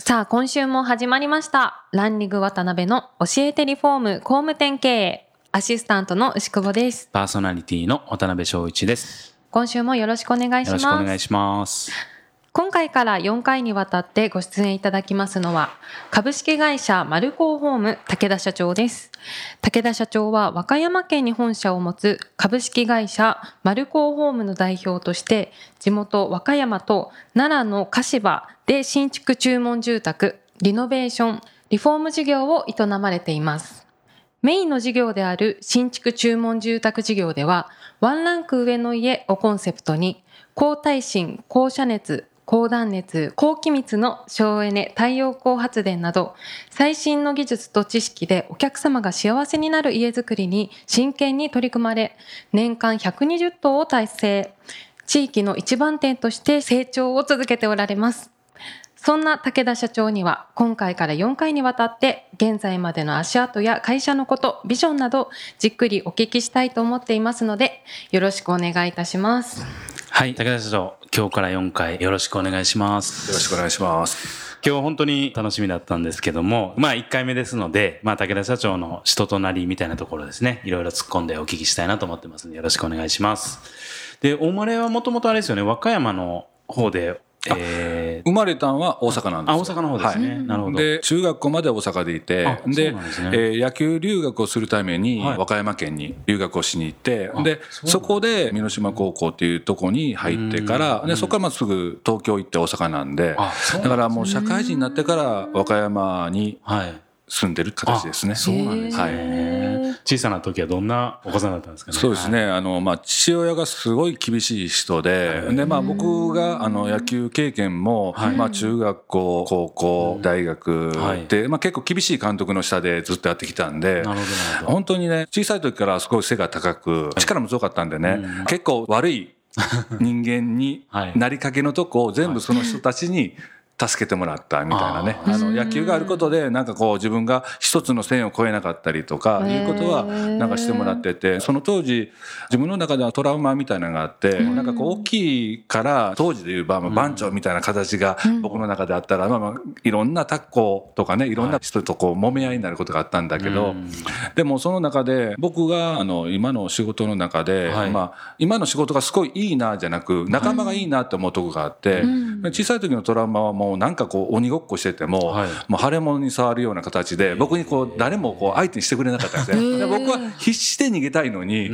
さあ今週も始まりましたランリング渡辺の教えてリフォーム工務店経営アシスタントの牛久保ですパーソナリティの渡辺翔一です。今週もよろしくお願いしよろますしくお願いします。今回から4回にわたってご出演いただきますのは株式会社マルコーホーム武田社長です。武田社長は和歌山県に本社を持つ株式会社マルコーホームの代表として地元和歌山と奈良の柏で新築注文住宅リノベーションリフォーム事業を営まれています。メインの事業である新築注文住宅事業では、ワンランク上の家をコンセプトに、高耐震、高遮熱、高断熱、高気密の省エネ、太陽光発電など、最新の技術と知識でお客様が幸せになる家づくりに真剣に取り組まれ、年間120棟を達成。地域の一番点として成長を続けておられます。そんな武田社長には今回から4回にわたって現在までの足跡や会社のこと、ビジョンなどじっくりお聞きしたいと思っていますのでよろしくお願いいたします。はい、武田社長、今日から4回よろしくお願いします。よろしくお願いします。今日本当に楽しみだったんですけども、まあ1回目ですので、まあ武田社長の人となりみたいなところですね、いろいろ突っ込んでお聞きしたいなと思ってますので、よろしくお願いします。で、お生まれはもともとあれですよね、和歌山の方で、えー、生まれたんは大阪なんですあ、よ。大阪の方ですね。なるほど。で、中学校まで大阪でいてでですねえー野球留学をするためにはい和歌山県に留学をしに行って、あで、そこで美濃島高校っていうとこに入ってから、で、そこからまあすぐ東京行って大阪なんで、だからもう社会人になってから和歌山にはい。住んでる形ですね。そうなんですはいね。小さな時はどんなお子さんだったんですかね。そうですね。あの、まあ、父親がすごい厳しい人で、で、まあ、僕が、あの、野球経験も、はいまあ、中学校、高校、大学はいで、まあ、結構厳しい監督の下でずっとやってきたんで。本当にね、小さい時からすごい背が高く、力も強かったんでね、結構悪い人間に はいなりかけのとこを全部その人たちに助けてもらったみたいなね。あの、野球があることで、なんかこう自分が一つの線を越えなかったりとか、いうことは、なんかしてもらってて、その当時、自分の中ではトラウマみたいなのがあって、なんかこう大きいから、当時でいう、まあ、番長みたいな形が僕の中であったら、まあまあ、いろんなタッコとかね、いろんな人とこう揉め合いになることがあったんだけど、でもその中で僕があの今の仕事の中で、はい。まあ、今の仕事がすごいいいなじゃなく仲間がいいなって思うとこがあって、小さい時のトラウマはもうなんかこう鬼ごっこしてても、はいもう腫れ物に触るような形で僕にこう誰もこう相手にしてくれなかったんですね。で僕は必死で逃げたいのに。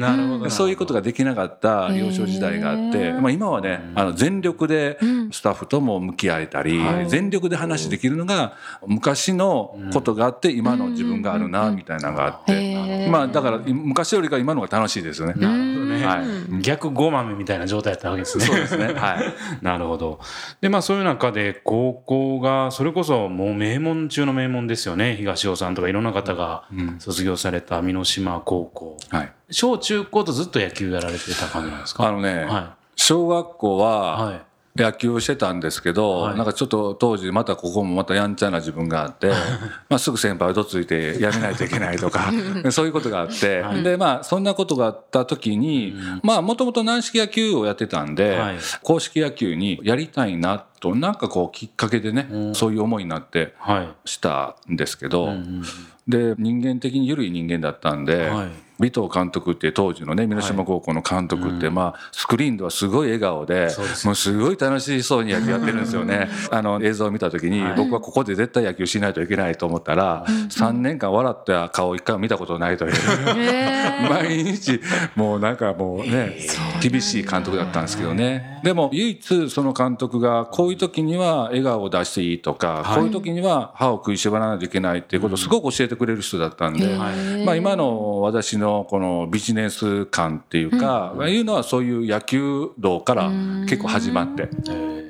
そういうことができなかった幼少時代があって、まあ、今はね、あの全力でスタッフとも向き合えたり、全力で話できるのが昔のことがあって今の自分があるなみたいなのがあって、まあだから昔よりか今の方が楽しいですよね。なるほどね。はい逆ごまめみたいな状態だったわけですね。そうですね。はい。なるほど。で、まあそういう中で高校が、それこそもう名門中の名門ですよね。東尾さんとかいろんな方が卒業された美濃島高校。はい。小中高とずっと野球やられてた感じなんですか？あのね、は小学校い。ははい。野球をしてたんですけど、はいなんかちょっと当時またここもまたやんちゃな自分があって、まあすぐ先輩をどついてやめないといけないとか、そういうことがあって、でまあそんなことがあった時に、まあもともと軟式野球をやってたんで、はい公式野球にやりたいなと、なんかこうきっかけでね、そういう思いになってはい。したんですけど、うんうんで人間的に緩い人間だったんで、はい。尾藤監督って当時のね美濃島高校の監督って、まあスクリーンではすごい笑顔でそうもうすごい楽しそうに野球やってるんですよね。あの映像を見た時に、はい。僕はここで絶対野球しないといけないと思ったら、3年間笑った顔一回も見たことないという。毎日もうなんかもうね厳しい監督だったんですけどね。でも唯一その監督がここういう時には笑顔を出していいとか、はい。こういう時には歯を食いしばらないといけないっていうことをすごく教えてくれる人だったんで、まあ、今の私のこのビジネス感っていうか、まあいうのはそういう野球道から結構始まって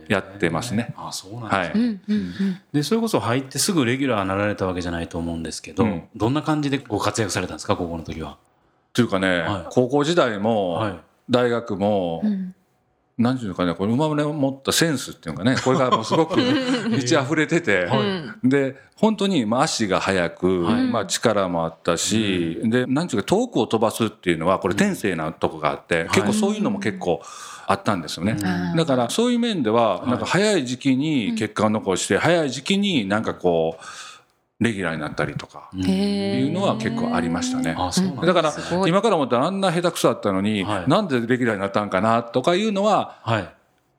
やってますね。あそうなんですね。はい、うんうんうん。でそれこそ入ってすぐレギュラーになられたわけじゃないと思うんですけど、うん。どんな感じでご活躍されたんですか高校の時は？というかね、はい。高校時代も、はい。大学も、うんなんていうのかねこれ生まれ持ったセンスっていうのかねこれがもうすごく 満ち溢れてて、で本当にまあ足が速く、はい。まあ、力もあったし、でなんていうか遠くを飛ばすっていうのはこれ天性なとこがあって、結構そういうのも結構あったんですよね。ん。だからそういう面ではなんか早い時期に結果を残して、早い時期になんかこうレギュラーになったりとかいうのは結構ありましたね。だから今から思ったらあんな下手くそだったのに、はい。なんでレギュラーになったんかなとかいうのははい。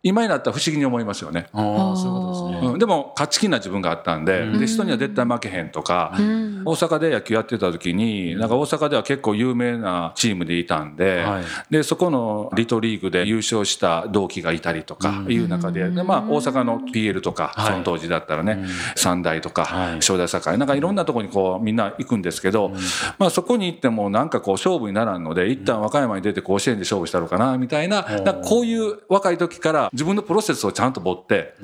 今になったら不思議に思いますよね。ああそういうことですね。うん、でも勝ち気な自分があったんで,、うん。で人には絶対負けへんとか、うん。大阪で野球やってた時になんか大阪では結構有名なチームでいたんで,、はい。でそこのリトリーグで優勝した同期がいたりとかいう中で,、でまあ、大阪の PL とか、はい。その当時だったらね、三大とか、はい。正大堺なんかいろんなところにこうみんな行くんですけど、まあ、そこに行ってもなんかこう勝負にならんので一旦和歌山に出て甲子園で勝負したのかなみたいな,、こういう若い時から自分のプロセスをちゃんと持って。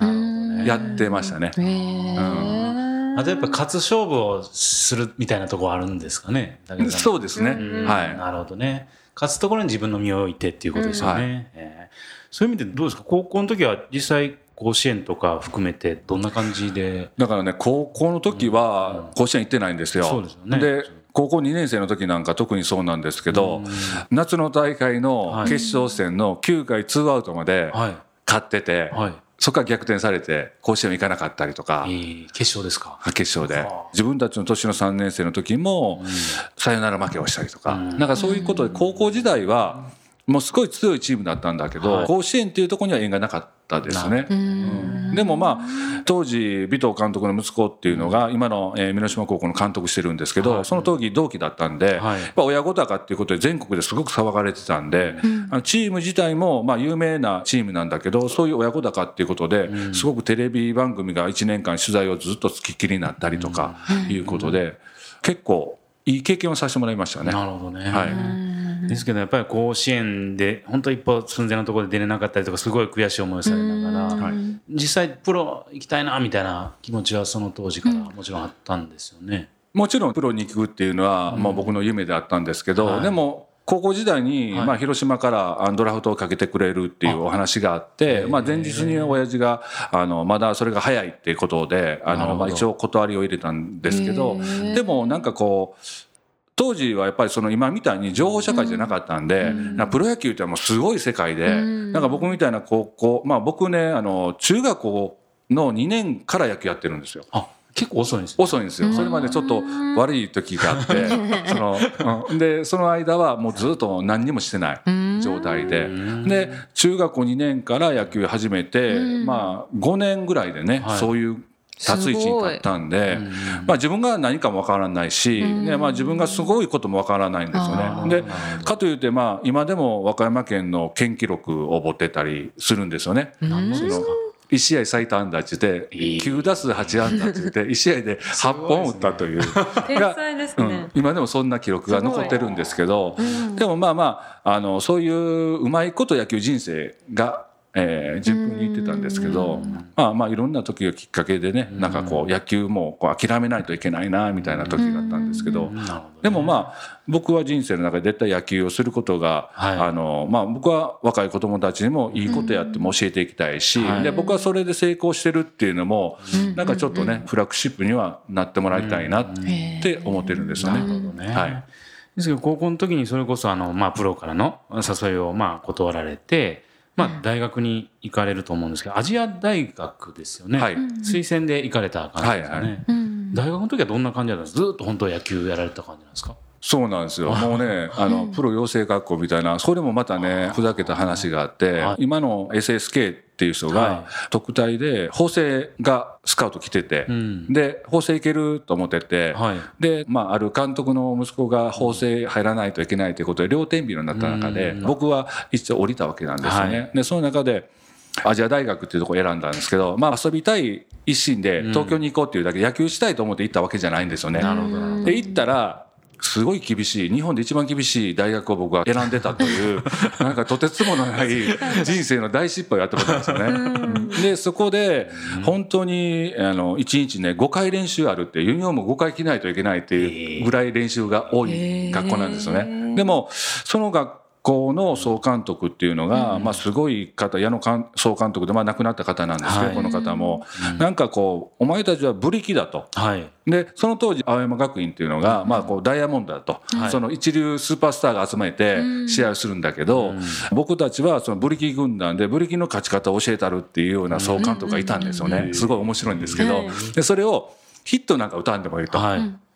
やってましたね。あとやっぱ勝つ勝負をするみたいなところあるんですかね？そうですね、うんはいなるほどね。勝つところに自分の身を置いてっていうことですよね。えーそういう意味でどうですか？高校の時は実際甲子園とか含めてどんな感じで？だからね高校の時は甲子園行ってないんですよ。そうですよねで高校2年生の時なんか特にそうなんですけど、夏の大会の決勝戦の9回ツーアウトまではい。勝ってて、はい。そこから逆転されて甲子園行かなかったりとか、いい決勝ですか？決勝で。はあ。自分たちの年の3年生の時もサヨナラ負けをしたりとか、なんかそういうことで高校時代はもうすごい強いチームだったんだけど、はい。甲子園っていうところには縁がなかったですね。うんでもまあ当時尾藤監督の息子っていうのが今のえー箕島高校の監督してるんですけど、その時同期だったんで、はい。やっぱ親子鷹っていうことで全国ですごく騒がれてたんで、あのチーム自体もまあ有名なチームなんだけどそういう親子鷹っていうことですごくテレビ番組が1年間取材をずっと付きっきりになったりとかいうことで結構いい経験をさせてもらいましたね。なるほどね。はいですけどやっぱり甲子園で本当一歩寸前のところで出れなかったりとかすごい悔しい思いをされながら、実際プロ行きたいなみたいな気持ちはその当時からもちろんあったんですよね。もちろんプロに行くっていうのは、まあ、僕の夢であったんですけど、はいでも高校時代に、はい。まあ、広島からドラフトをかけてくれるっていうお話があってまあ、前日に親父があのまだそれが早いっていうことであの、まあ、一応断りを入れたんですけどでもなんかこう当時はやっぱりその今みたいに情報社会じゃなかったんで、プロ野球ってもうすごい世界で、ん。なんか僕みたいな高校まあ僕ねあの中学校の2年から野球やってるんですよ。あ結構遅いんですね。遅いんですよ。それまでちょっと悪い時があって、その、うん。で、その間はもうずっと何にもしてない状態で。で、中学校2年から野球始めて、まあ5年ぐらいでね、はい。そういう立つ位置に立ったんで、まあ自分が何かもわからないし、ね、まあ自分がすごいこともわからないんですよあね。で、かといってまあ今でも和歌山県の県記録を持ってたりするんですよね。何本ですか？1試合最多安打って言っていい9打数8安打って言って1試合で8本打ったという。天才ですうんね。今でもそんな記録が残ってるんですけどでもまあまああのそういううまいこと野球人生が、えー順風にいってたんですけどまあまあいろんな時がきっかけでねなんかこう野球もこう諦めないといけないなみたいな時があったんですけど。でもまあ僕は人生の中で絶対野球をすることが、はい。あのまあ、僕は若い子供たちにもいいことやっても教えていきたいし、はい。で僕はそれで成功してるっていうのも、なんかちょっとねフラッグシップにはなってもらいたいなって思ってるんですよね。はい。ですけど高校の時にそれこそあの、まあ、プロからの誘いをまあ断られて、まあ、大学に行かれると思うんですけどアジア大学ですよね、はい。推薦で行かれた感じですかね、はいはい。大学の時はどんな感じだったんですか？ずっと本当野球やられてた感じなんですか？そうなんですよ。もうね、あの、プロ養成学校みたいな、それもまたね、ふざけた話があってはい、今の SSK っていう人はが、特待で、法政がスカウト来ててん、で、法政いけると思っててはい、で、まあ、ある監督の息子が法政入らないといけないということで、両天秤になった中で、僕は一応降りたわけなんですよはね。で、その中で、アジア大学っていうとこ選んだんですけど、まあ、遊びたい一心で東京に行こうっていうだけで野球したいと思って行ったわけじゃないんですよね。なるほどなるほど。で行ったらすごい厳しい日本で一番厳しい大学を僕は選んでたという なんかとてつもない人生の大失敗をやったことなんですよね。でそこで本当にあの1日ね5回練習あるってユニフォーム5回着ないといけないっていうぐらい練習が多い学校なんですよね。でもその学校の総監督っていうのが、まあ、すごい方矢野総監督で、まあ、亡くなった方なんですけど、はい。この方も、なんかこうお前たちはブリキだと。はい。でその当時青山学院っていうのが、まあ、こうダイヤモンドだと、はい。その一流スーパースターが集めて試合をするんだけど、僕たちはそのブリキ軍団でブリキの勝ち方を教えたるっていうような総監督がいたんですよね、すごい面白いんですけど、はい。でそれをヒットなんか打たんでもいいと。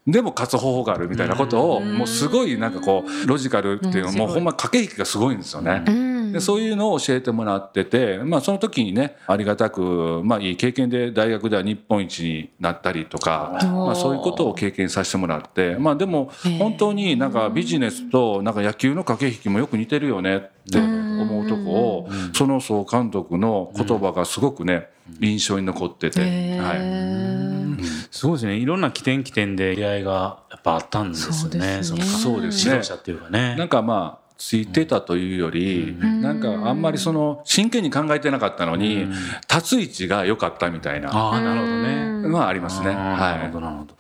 はいでも勝つ方法があるみたいなことをもうすごいなんかこうロジカルっていうのうん。もうほんま駆け引きがすごいんですよね。うん。でそういうのを教えてもらってて、まあ、その時にねありがたく、まあ、いい経験で大学では日本一になったりとか、まあ、そういうことを経験させてもらって、まあ、でも本当になんかビジネスとなんか野球の駆け引きもよく似てるよねって思うとこをその総監督の言葉がすごくね印象に残ってて。はいすごいですね。いろんな起点起点で出会いがやっぱあったんですそうでね。そうですね。指導者っていうかね。なんかまあついてたというより、なんかあんまりその真剣に考えてなかったのに、立つ位置が良かったみたいな。ああなるほどね。のはありますね。あーなるほどなるほど。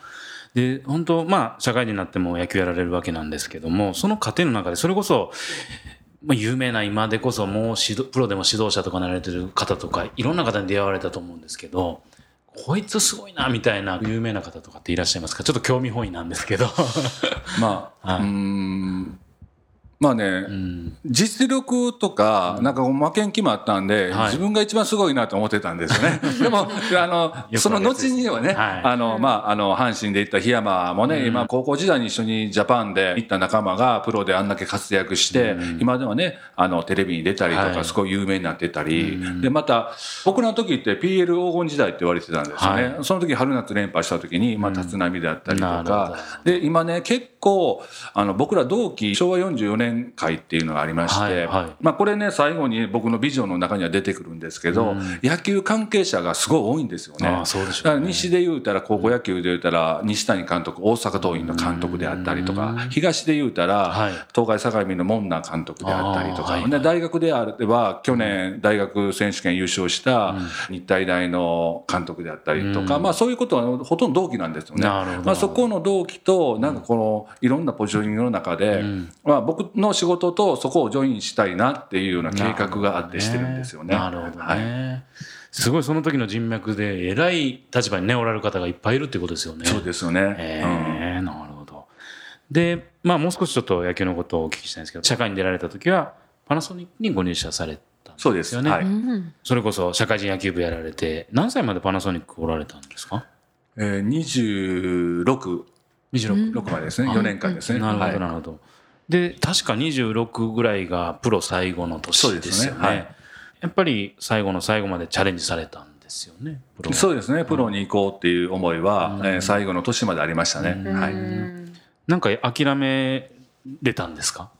で本当まあ社会人になっても野球やられるわけなんですけどもその過程の中でそれこそ、まあ、有名な今でこそもう指導プロでも指導者とかなられてる方とかいろんな方に出会われたと思うんですけどこいつすごいなみたいな有名な方とかっていらっしゃいますか？ちょっと興味本位なんですけど。まあ、はい。うーんまあね、うん。実力とか、なんか負けん気もあったんで、はい。自分が一番すごいなと思ってたんですよね。でも、あの、その後にはね、はい。あの、まあ、あの、阪神で行った檜山もね、今、高校時代に一緒にジャパンで行った仲間がプロであんだけ活躍して、今ではね、あの、テレビに出たりとか、はい。すごい有名になってたり、で、また、僕らの時って PL 黄金時代って言われてたんですよね。はい。その時春夏連覇した時に、まあ、立浪であったりとか、で今ね結構あの僕ら同期昭和44年会っていうのがありまして、はいはい。まあ、これね最後に僕のビジョンの中には出てくるんですけど、野球関係者がすごい多いんですよね。ああそうでしょうね。だから西で言うたら高校野球で言うたら西谷監督大阪桐蔭の監督であったりとか東で言うたらはい。東海相模の門名監督であったりとか、ああはいで大学であれば去年大学選手権優勝した日体大の監督であったりとか、まあ、そういうことはほとんど同期なんですよね。まあ、そこの同期となんかこのいろんなポジショニングの中で、まあ、僕の仕事とそこをジョインしたいなっていうような計画があってしてるんですよね。なるほどね。はいすごいその時の人脈で偉い立場にねおられる方がいっぱいいるってことですよね。そうですよね。えうんーなるほど。で、まあもう少しちょっと野球のことをお聞きしたいんですけど、社会に出られた時はパナソニックにご入社されたんそうですですよね。はいうんそれこそ社会人野球部やられて、何歳までパナソニックおられたんですか？えー、26 ?26。6までですね、4年間ですね。なるほど、はいなるほど。で、確か26ぐらいがプロ最後の年ですよね。そうですねはいやっぱり最後の最後までチャレンジされたんですよね。プロはそうですね、プロに行こうっていう思いは、えー最後の年までありましたね。はいなんか諦めれたんですか？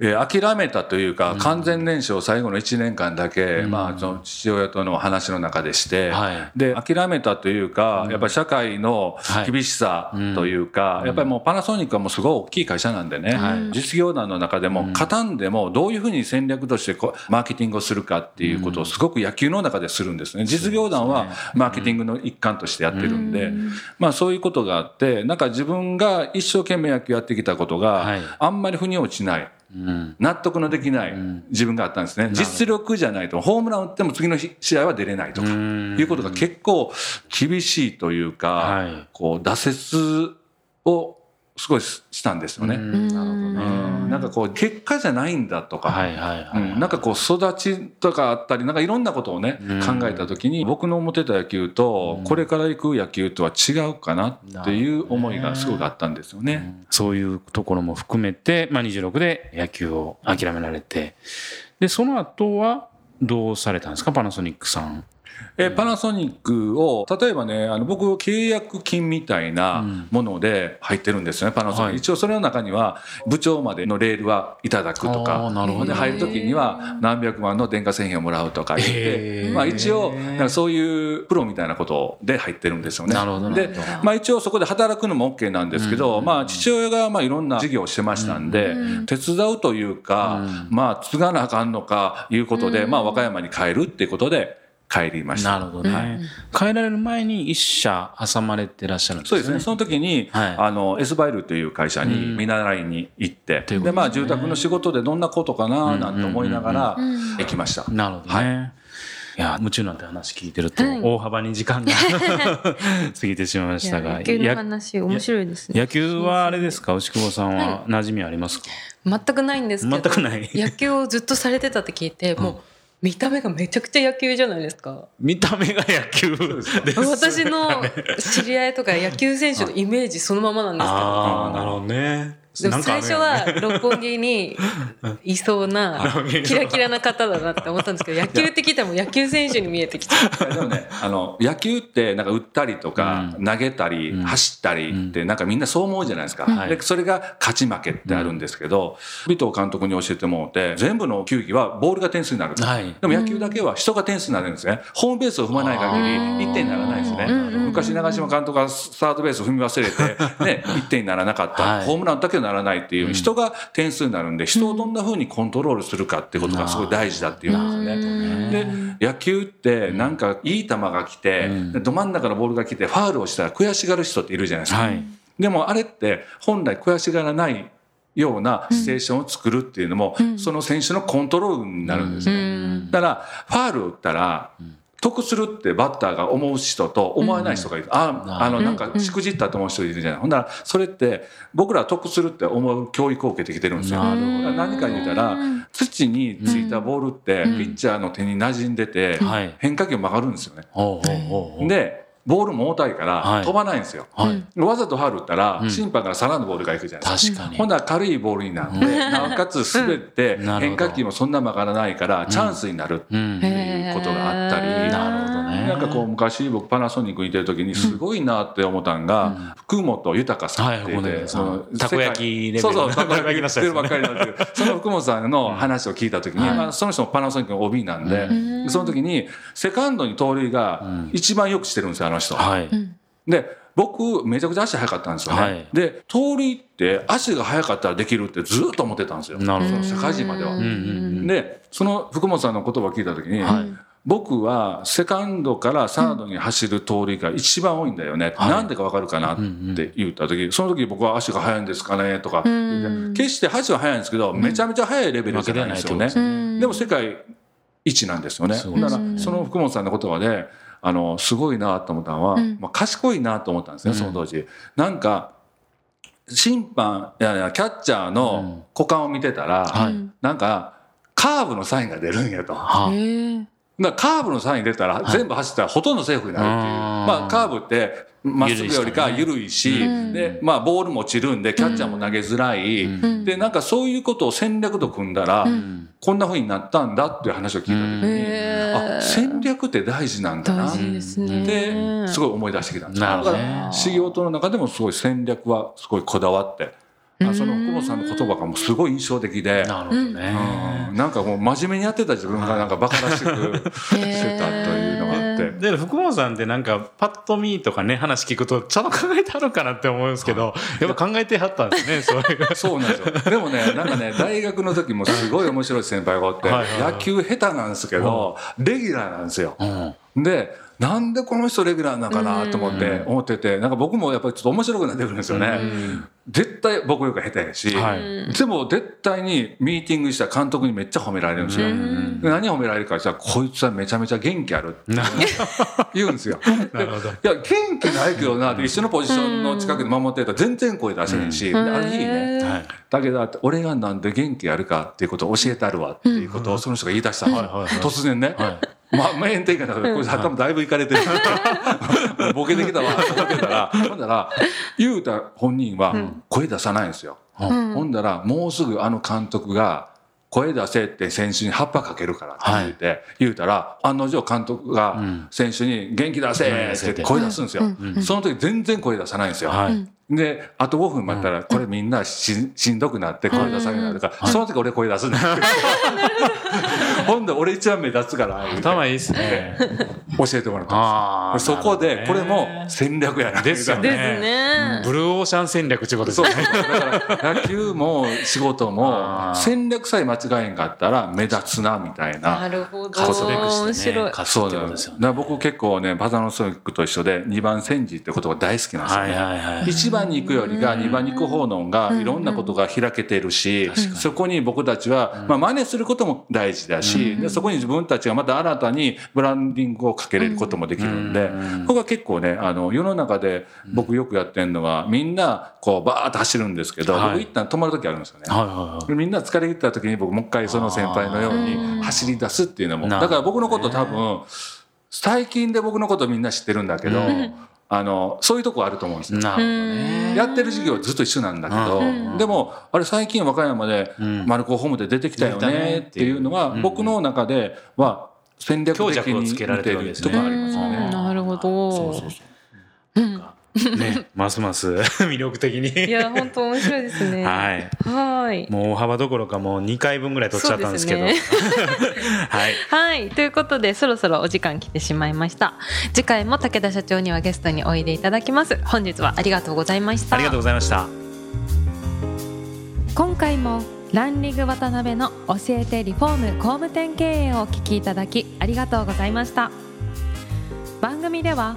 えー諦めたというか、完全燃焼を最後の1年間だけ、まあ、その父親との話の中でして、はい。で諦めたというか、やっぱり社会のはい。厳しさというか、やっぱりもうパナソニックはもうすごい大きい会社なんでね、はい。実業団の中でも、勝たんでもどういうふうに戦略としてこうマーケティングをするかっていうことをすごく野球の中でするんですね。実業団はマーケティングの一環としてやってるんで、まあそういうことがあって、なんか自分が一生懸命野球やってきたことはい。があんまり腑に落ちない。うん。納得のできない自分があったんですね。実力じゃないと、ホームラン打っても次の日試合は出れないとか、んいうことが結構厳しいというか、はいこう、挫折をすごいしたんですよね。うん。なるほどうね。ん。なんかこう、結果じゃないんだとか、なんかこう育ちとかあったりなんかいろんなことをね、考えた時に僕の思ってた野球とこれから行く野球とは違うかなっていう思いがすごくあったんですよね。そういうところも含めて、まあ、26で野球を諦められて、で、その後はどうされたんですか、パナソニックさん。えパナソニックを例えばねあの僕契約金みたいなもので入ってるんですよね、パナソニック、はい。一応それの中には部長までのレールはいただくとあかーなるほど。で入る時には何百万の電化製品をもらうとか言って、まあ、一応そういうプロみたいなことで入ってるんですよね。なるほどなでまあ、一応そこで働くのも OK なんですけど、まあ、父親がまあいろんな事業をしてましたんで、手伝うというか、まあ継がなあかんのかいうことで、まあ、和歌山に帰るっていうことで帰りました。なるほどね、帰られる前に一社挟まれてらっしゃるんですね。そうですね。その時に、はい。あの、エスバイルという会社に見習いに行って、うことですね。で、まあ、住宅の仕事でどんなことかな、なんて思いながら行きました。なるほどね、い、や夢中なんて話聞いてるとはい。大幅に時間が 過ぎてしまいましたが野球のや話面白いですね。野球はあれですか？牛久保さんは馴染みありますか、全くないんですけど。全くない。野球をずっとされてたって聞いて、もう見た目がめちゃくちゃ野球じゃないですか。見た目が野球です私の知り合いとか野球選手のイメージそのままなんですけど。ああなるほどねでも最初は 六本木にいそうなキラキラな方だなって思ったんですけど 野球って聞いたらもう野球選手に見えてきちゃう。でもね、あの、野球って、なんか打ったりとか、投げたり、走ったりって、なんかみんなそう思うじゃないですか。はいで、それが勝ち負けってあるんですけど、尾藤監督に教えてもらって、全部の球技はボールが点数になる。はい。でも野球だけは人が点数になるんですね。ホームベースを踏まない限り1点にならないんですね。昔長嶋監督がサードベースを踏み忘れて、ね、1点にならなかった。はい。ホームランだけはならないっていう、人が点数になるんで、人をどんな風にコントロールするかってことがすごい大事だっていうん。ですよね。で、野球ってなんかいい球が来て、でど真ん中のボールが来て、ファールをしたら悔しがる人っているじゃないですか。はい。でもあれって本来悔しがらないようなシチュエーションを作るっていうのも、その選手のコントロールになるんですよ。ね。だからファールを打ったら、得するってバッターが思う人と思わない人がいる。あ、あの、なんか、しくじったと思う人いるじゃない。ほんなら、それって、僕らは得するって思う教育を受けてきてるんですよ。なるほど。だから何か言ったら、土についたボールって、ピッチャーの手に馴染んでてはい、変化球曲がるんですよね。で、ボールも重たいからはい。飛ばないんですよ。はい。わざとファール打ったら、審判からさらのボールが行くじゃないですか。ほんなら軽いボールになって、なおかつ滑って、変化球もそんな曲がらないから、チャンスになるってうんいうことがあったり、なんかこう昔僕パナソニックにいてる時にすごいなって思ったんが、福本豊さんって言って、はいそのたこ焼きレベルそうそう、のたこ焼きしてるばっかりなんですけど、その福本さんの話を聞いた時に、まあその人もパナソニックの OB なんで、その時にセカンドに盗塁が一番よくしてるんですよ、あの人。はい。で僕めちゃくちゃ足速かったんですよ。ね、はい。で盗塁って足が速かったらできるってずっと思ってたんですよ。なるほど。その社会人までは、うんうんでその福本さんの言葉を聞いた時に、僕はセカンドからサードに走る盗塁が一番多いんだよね、なんでかわかるかなって言った時その時僕は足が速いんですかねとか言って決して足は速いんですけどめちゃめちゃ速いレベルじゃないんですよね、でも世界一なんですよね。すごいだからその福本さんの言葉であのすごいなと思ったのは、まあ、賢いなと思ったんですねその当時。なんか審判いやいやキャッチャーの股間を見てたら、はい。なんかカーブのサインが出るんやと。だカーブのサイン出たら全部走ったらほとんどセーフになるっていう。まあカーブってまっすぐよりか緩いし、で、まあボールも落ちるんでキャッチャーも投げづらい。で、なんかそういうことを戦略と組んだら、こんな風になったんだっていう話を聞いた時に、へあ、戦略って大事なんだな。って、すごい思い出してきたんですなるほどだから、仕事の中でもすごい戦略はすごいこだわって、あその福本さんの言葉がもうすごい印象的で、なるほどねうん。なんかもう真面目にやってた自分がなんかバカらしくしてたというのがあって。で福本さんってなんかパッと見とかね話聞くとちゃんと考えてはるかなって思うんですけどやっぱ考えてはったんですね それがそうなんですよ。でもね、なんかね、大学の時もすごい面白い先輩がおって、野球下手なんですけど、レギュラーなんですよ。うん。で、なんでこの人レギュラーなんかなと思って、思ってて、なんか僕もやっぱりちょっと面白くなってくるんですよね。絶対僕よく下手やし、はい。でも絶対にミーティングした監督にめっちゃ褒められるんですよ。で何褒められるかって言ったら、こいつはめちゃめちゃ元気あるって言うんですよ。でなるほど。いや、元気ないけどなって、一緒のポジションの近くで守ってたら全然声出せへんし、である日ね、はい。だけど、俺がなんで元気あるかっていうことを教えてあるわっていうことをその人が言い出したんですよ。はいはいはい。突然ね。はまあ、メイン展開だから、これ頭だいぶいかれてる。ボケてきたわ、と思ってたら、ほんだら、言うた本人は声出さないんですよ。ほんだら、もうすぐあの監督が声出せって選手に葉っぱかけるからって言って、言うたら案の定監督がん。選手に元気出せって言って声出すんですよ、その時全然声出さないんですよ、はいであと5分待ったらこれみんなししんどくなって声出さなくなるから、その時俺声出すん。だよほんで俺一番目立つから頭いいですね。教えてもらったんあですよ。そこでこれも戦略やなですよね。ですね。ブルーオーシャン戦略ってことですそう。ね。だから野球も仕事あもー。戦略さえ間違えんかったら目立つなみたいな。なるほど。面白い。そうだよことですよね。僕結構ねパザノストイックと一緒で2番戦時って言葉大好きなんですよはいね。はいはい。1番に行くよりが2番に行く方のがいろんなことが開けてるし、そこに僕たちは、まあ真似することも大事だし、でそこに自分たちがまた新たにブランディングをかけれることもできるんで、ここが結構ねあの世の中で僕よくやってるのはみんなこうバーッと走るんですけど、はい。僕一旦止まる時あるんですよね。みんな疲れ切った時に僕もう一回その先輩のように走り出すっていうのも。だから僕のこと多分最近で僕のことみんな知ってるんだけど、あのそういうとこあると思うんですよ。なるほどね。やってる授業はずっと一緒なんだけど、でもあれ最近和歌山でマルコホームで出てきたよねねっていう。のが僕の中では戦略的強弱をにつけられてるとこありますようんね。なるほど。そうそうそうね、ますます 魅力的に。いや本当面白いですねはい。はいもう大幅どころかもう2回分ぐらい取っちゃったんですけど。そうではい。はい。ということで、そろそろお時間来てしまいました。次回も武田社長にはゲストにおいでいただきます。本日はありがとうございました。ありがとうございました。今回もランリング渡辺の教えてリフォーム工務店経営をお聞きいただきありがとうございました番組では